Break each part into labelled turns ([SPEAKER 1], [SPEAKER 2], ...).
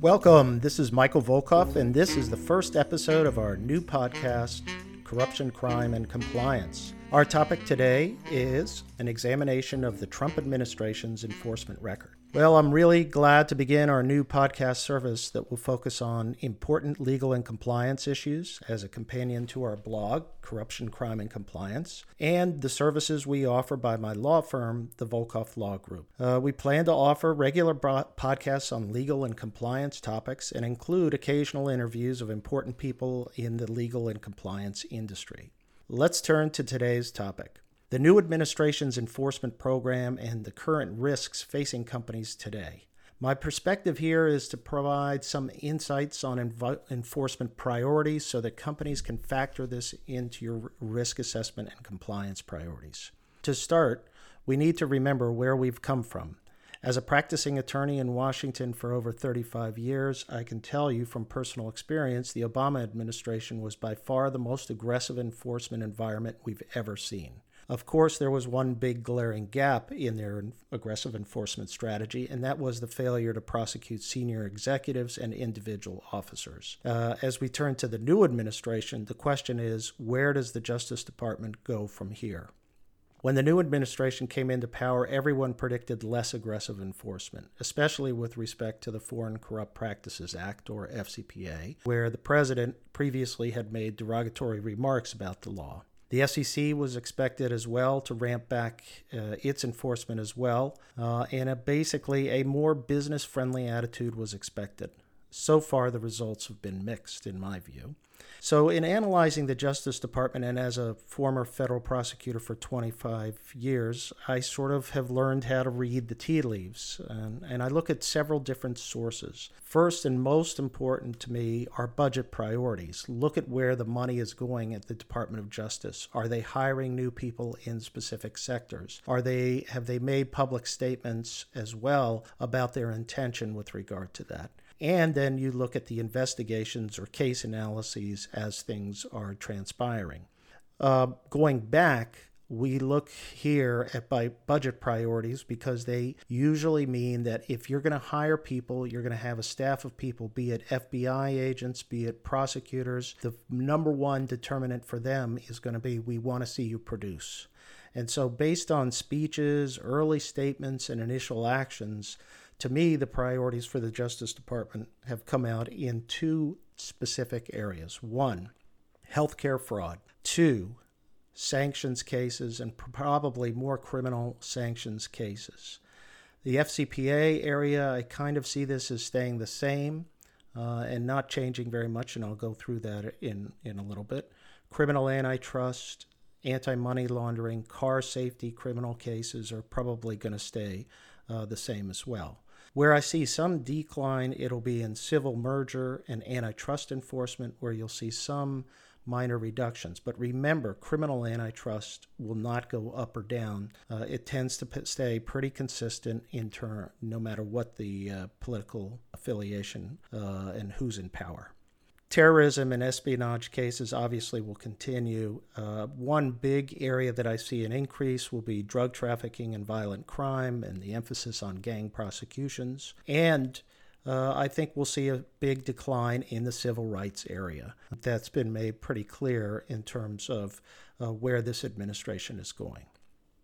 [SPEAKER 1] Welcome. This is Michael Volkov, and this is the first episode of our new podcast, Corruption, Crime, and Compliance. Our topic today is an examination of the Trump administration's enforcement record. Well, I'm really glad to begin our new podcast service that will focus on important legal and compliance issues as a companion to our blog, Corruption, Crime, and Compliance, and the services we offer by my law firm, the Volkov Law Group. Uh, we plan to offer regular podcasts on legal and compliance topics and include occasional interviews of important people in the legal and compliance industry. Let's turn to today's topic the new administration's enforcement program and the current risks facing companies today. My perspective here is to provide some insights on env- enforcement priorities so that companies can factor this into your risk assessment and compliance priorities. To start, we need to remember where we've come from. As a practicing attorney in Washington for over 35 years, I can tell you from personal experience the Obama administration was by far the most aggressive enforcement environment we've ever seen. Of course, there was one big glaring gap in their aggressive enforcement strategy, and that was the failure to prosecute senior executives and individual officers. Uh, as we turn to the new administration, the question is where does the Justice Department go from here? When the new administration came into power, everyone predicted less aggressive enforcement, especially with respect to the Foreign Corrupt Practices Act, or FCPA, where the president previously had made derogatory remarks about the law. The SEC was expected as well to ramp back uh, its enforcement as well, uh, and a, basically a more business friendly attitude was expected. So far, the results have been mixed, in my view. So, in analyzing the Justice Department, and as a former federal prosecutor for 25 years, I sort of have learned how to read the tea leaves. And, and I look at several different sources. First and most important to me are budget priorities. Look at where the money is going at the Department of Justice. Are they hiring new people in specific sectors? Are they have they made public statements as well about their intention with regard to that? And then you look at the investigations or case analyses as things are transpiring. Uh, going back, we look here at by budget priorities because they usually mean that if you're going to hire people, you're going to have a staff of people, be it FBI agents, be it prosecutors. The number one determinant for them is going to be we want to see you produce. And so, based on speeches, early statements, and initial actions, to me, the priorities for the Justice Department have come out in two specific areas. One, healthcare fraud. Two, sanctions cases and probably more criminal sanctions cases. The FCPA area, I kind of see this as staying the same uh, and not changing very much, and I'll go through that in, in a little bit. Criminal antitrust, anti money laundering, car safety criminal cases are probably going to stay uh, the same as well. Where I see some decline, it'll be in civil merger and antitrust enforcement, where you'll see some minor reductions. But remember, criminal antitrust will not go up or down. Uh, it tends to p- stay pretty consistent in turn, no matter what the uh, political affiliation uh, and who's in power terrorism and espionage cases obviously will continue. Uh, one big area that I see an increase will be drug trafficking and violent crime and the emphasis on gang prosecutions. And uh, I think we'll see a big decline in the civil rights area. That's been made pretty clear in terms of uh, where this administration is going.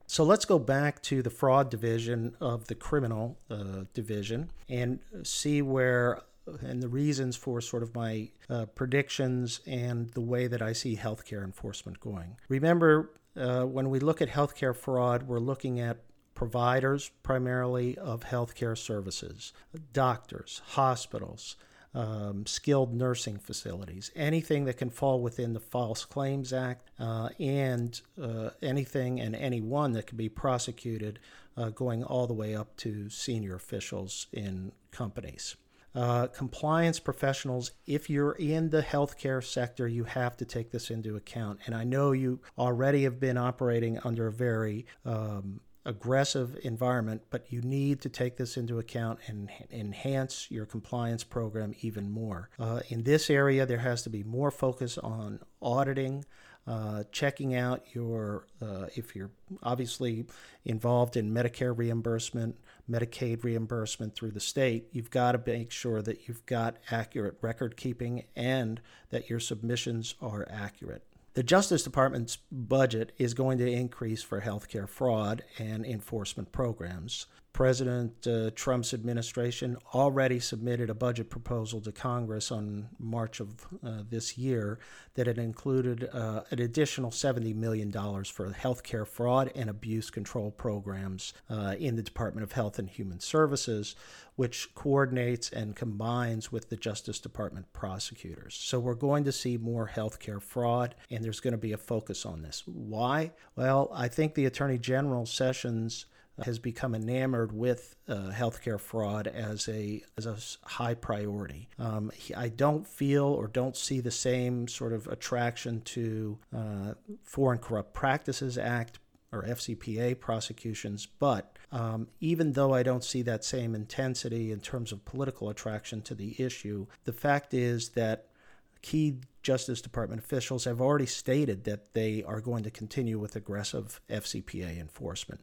[SPEAKER 1] So let's go back to the fraud division of the criminal uh, division and see where and the reasons for sort of my uh, predictions and the way that I see healthcare enforcement going. Remember, uh, when we look at healthcare fraud, we're looking at providers primarily of healthcare services, doctors, hospitals, um, skilled nursing facilities, anything that can fall within the False Claims Act, uh, and uh, anything and anyone that can be prosecuted uh, going all the way up to senior officials in companies. Uh, compliance professionals, if you're in the healthcare sector, you have to take this into account. And I know you already have been operating under a very um, aggressive environment, but you need to take this into account and enhance your compliance program even more. Uh, in this area, there has to be more focus on auditing. Uh, checking out your, uh, if you're obviously involved in Medicare reimbursement, Medicaid reimbursement through the state, you've got to make sure that you've got accurate record keeping and that your submissions are accurate. The Justice Department's budget is going to increase for healthcare fraud and enforcement programs. President uh, Trump's administration already submitted a budget proposal to Congress on March of uh, this year that had included uh, an additional $70 million for healthcare fraud and abuse control programs uh, in the Department of Health and Human Services, which coordinates and combines with the Justice Department prosecutors. So we're going to see more healthcare fraud, and there's going to be a focus on this. Why? Well, I think the Attorney General Sessions has become enamored with uh, healthcare fraud as a as a high priority. Um, he, I don't feel or don't see the same sort of attraction to uh, Foreign Corrupt Practices Act or FCPA prosecutions, but um, even though I don't see that same intensity in terms of political attraction to the issue, the fact is that key Justice Department officials have already stated that they are going to continue with aggressive FCPA enforcement.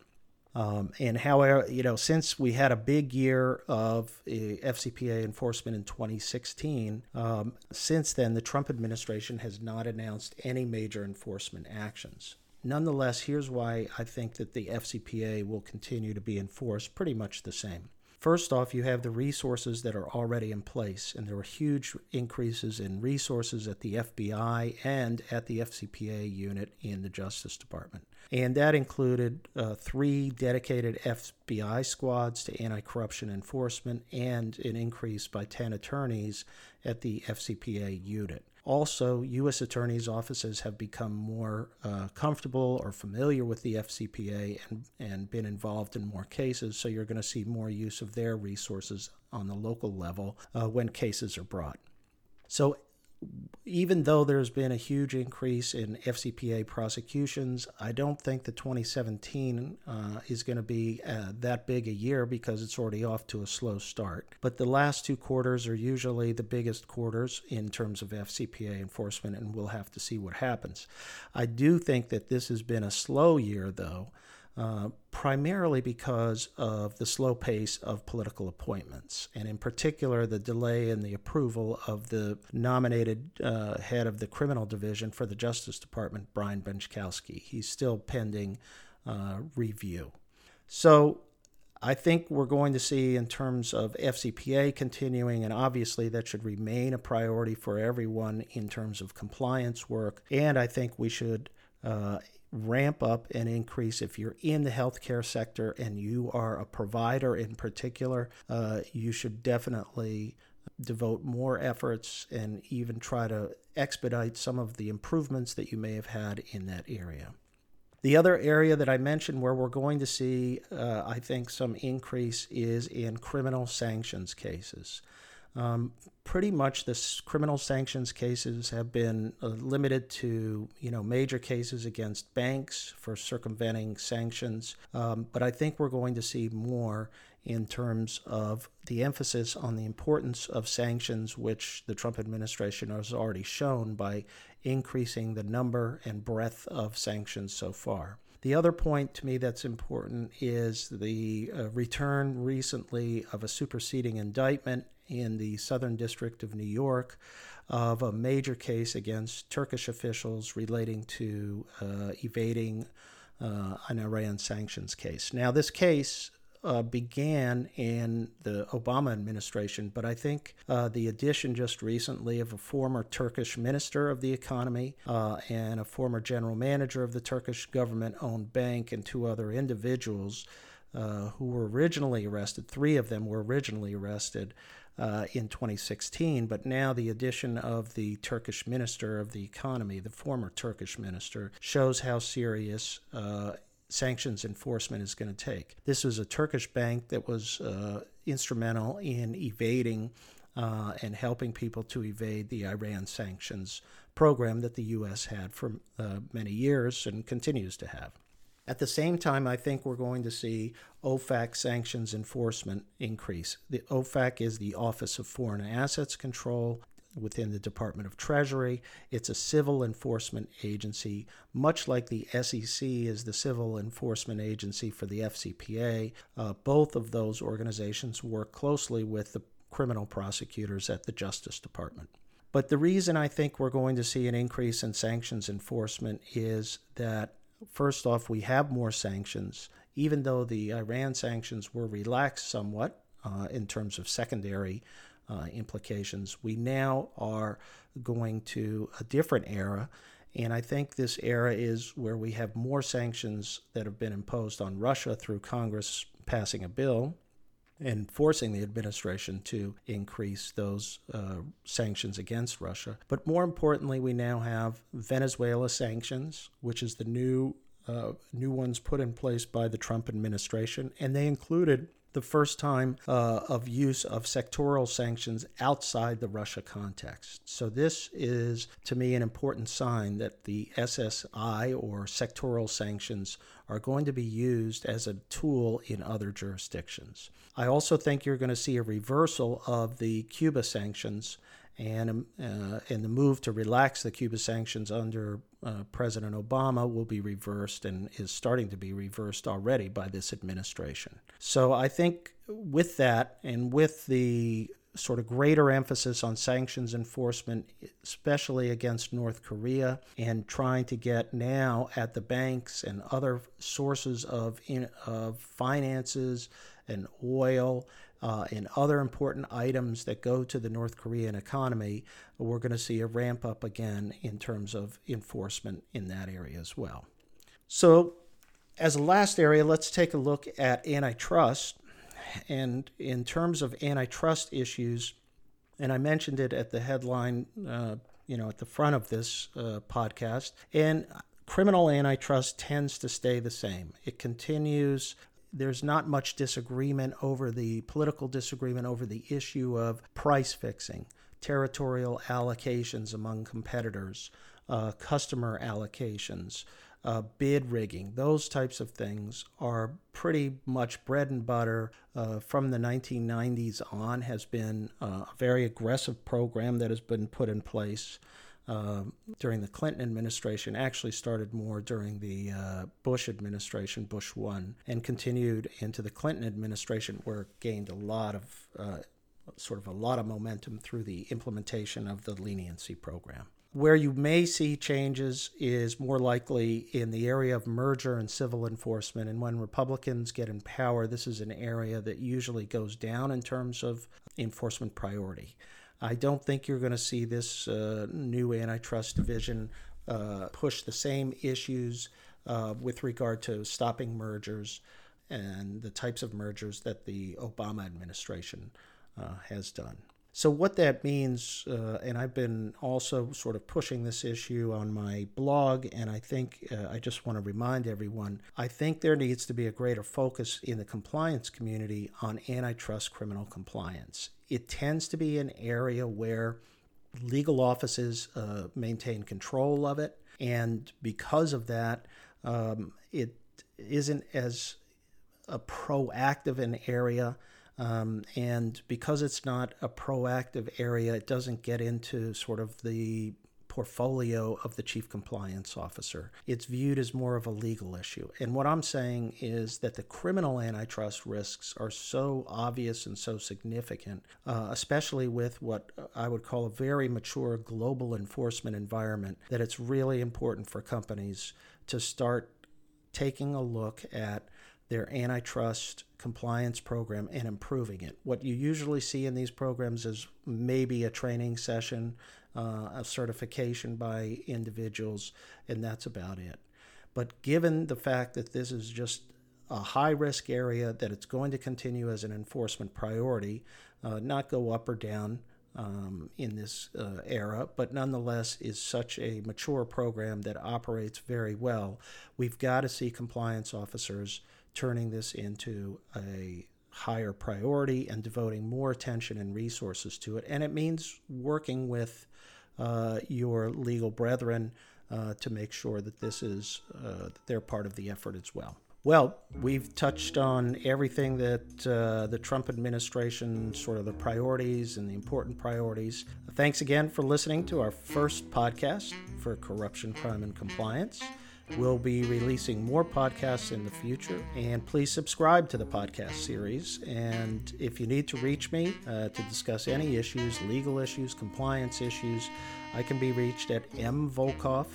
[SPEAKER 1] Um, and however, you know, since we had a big year of uh, FCPA enforcement in 2016, um, since then the Trump administration has not announced any major enforcement actions. Nonetheless, here's why I think that the FCPA will continue to be enforced pretty much the same. First off, you have the resources that are already in place, and there were huge increases in resources at the FBI and at the FCPA unit in the Justice Department. And that included uh, three dedicated FBI squads to anti corruption enforcement and an increase by 10 attorneys at the FCPA unit. Also, U.S. attorneys' offices have become more uh, comfortable or familiar with the FCPA and, and been involved in more cases, so you're going to see more use of their resources on the local level uh, when cases are brought. So, even though there's been a huge increase in FCPA prosecutions, I don't think that 2017 uh, is going to be uh, that big a year because it's already off to a slow start. But the last two quarters are usually the biggest quarters in terms of FCPA enforcement, and we'll have to see what happens. I do think that this has been a slow year, though. Uh, primarily because of the slow pace of political appointments, and in particular, the delay in the approval of the nominated uh, head of the criminal division for the Justice Department, Brian Benczkowski. He's still pending uh, review. So I think we're going to see, in terms of FCPA continuing, and obviously that should remain a priority for everyone in terms of compliance work. And I think we should uh, ramp up and increase if you're in the healthcare sector and you are a provider in particular uh, you should definitely devote more efforts and even try to expedite some of the improvements that you may have had in that area the other area that I mentioned where we're going to see, uh, I think, some increase is in criminal sanctions cases. Um, pretty much the criminal sanctions cases have been uh, limited to you know major cases against banks for circumventing sanctions. Um, but i think we're going to see more in terms of the emphasis on the importance of sanctions which the trump administration has already shown by increasing the number and breadth of sanctions so far. The other point to me that's important is the uh, return recently of a superseding indictment in the Southern District of New York of a major case against Turkish officials relating to uh, evading uh, an Iran sanctions case. Now, this case uh, began in the Obama administration, but I think uh, the addition just recently of a former Turkish minister of the economy uh, and a former general manager of the Turkish government owned bank and two other individuals uh, who were originally arrested, three of them were originally arrested uh, in 2016, but now the addition of the Turkish minister of the economy, the former Turkish minister, shows how serious uh, sanctions enforcement is going to take. This was a Turkish bank that was uh, instrumental in evading uh, and helping people to evade the Iran sanctions program that the U.S. had for uh, many years and continues to have. At the same time, I think we're going to see OFAC sanctions enforcement increase. The OFAC is the Office of Foreign Assets Control. within the Department of Treasury. It's a civil enforcement agency, much like the SEC is the civil enforcement agency for the FCPA. Uh, both of those organizations work closely with the criminal prosecutors at the Justice Department. But the reason I think we're going to see an increase in sanctions enforcement is that, first off, we have more sanctions. Even though the Iran sanctions were relaxed somewhat uh, in terms of secondary uh, implications, we now are going to a different era. And I think this era is where we have more sanctions that have been imposed on Russia through Congress passing a bill and forcing the administration to increase those uh, sanctions against Russia. But more importantly, we now have Venezuela sanctions, which is the new uh, new ones put in place by the Trump administration, and they included the first time uh, of use of sectoral sanctions outside the Russia context. So, this is to me an important sign that the SSI or sectoral sanctions are going to be used as a tool in other jurisdictions. I also think you're going to see a reversal of the Cuba sanctions and uh, and the move to relax the Cuba sanctions under uh, President Obama will be reversed and is starting to be reversed already by this administration. So I think with that and with the sort of greater emphasis on sanctions enforcement, especially against North Korea, and trying to get now at the banks and other sources of, in, of finances and oil uh, and other important items that go to the North Korean economy, we're going to see a ramp up again in terms of enforcement in that area as well. So, as a last area, let's take a look at antitrust. And in terms of antitrust issues, and I mentioned it at the headline, uh, you know, at the front of this uh, podcast, and criminal antitrust tends to stay the same. It continues there's not much disagreement over the political disagreement over the issue of price fixing, territorial allocations among competitors, uh, customer allocations, uh, bid rigging. Those types of things are pretty much bread and butter uh, from the 1990s on, has been uh, a very aggressive program that has been put in place uh, during the Clinton administration, actually started more during the uh, Bush administration, Bush 1, and continued into the Clinton administration, where it gained a lot of uh, sort of a lot of momentum through the implementation of the leniency program. Where you may see changes is more likely in the area of merger and civil enforcement. And when Republicans get in power, this is an area that usually goes down in terms of enforcement priority. I don't think you're going to see this uh, new antitrust division uh, push the same issues uh, with regard to stopping mergers and the types of mergers that the Obama administration uh, has done. So, what that means, uh, and I've been also sort of pushing this issue on my blog, and I think uh, I just want to remind everyone I think there needs to be a greater focus in the compliance community on antitrust criminal compliance. It tends to be an area where legal offices uh, maintain control of it, and because of that, um, it isn't as a proactive an area um, and because it's not a proactive area, it doesn't get into sort of the portfolio of the chief compliance officer. It's viewed as more of a legal issue. And what I'm saying is that the criminal antitrust risks are so obvious and so significant, uh, especially with what I would call a very mature global enforcement environment, that it's really important for companies to start taking a look at their antitrust compliance program and improving it. What you usually see in these programs is maybe a training session, uh, a certification by individuals, and that's about it. But given the fact that this is just a high risk area, that it's going to continue as an enforcement priority, uh, not go up or down. Um, in this uh, era, but nonetheless is such a mature program that operates very well. We've got to see compliance officers turning this into a higher priority and devoting more attention and resources to it. And it means working with uh, your legal brethren uh, to make sure that this is uh, they're part of the effort as well. Well, we've touched on everything that uh, the Trump administration, sort of the priorities and the important priorities. Thanks again for listening to our first podcast for corruption, crime, and compliance. We'll be releasing more podcasts in the future, and please subscribe to the podcast series. And if you need to reach me uh, to discuss any issues, legal issues, compliance issues, I can be reached at mvolkov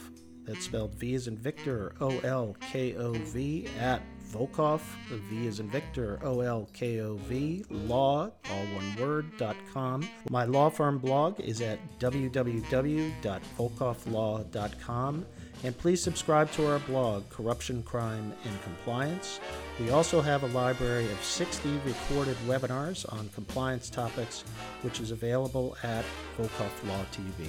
[SPEAKER 1] that's spelled V as in Victor, O L K O V, at Volkov, V as in Victor, O L K O V, law, all one word, dot com. My law firm blog is at www.volkovlaw.com. And please subscribe to our blog, Corruption, Crime, and Compliance. We also have a library of 60 recorded webinars on compliance topics, which is available at Volkov Law TV.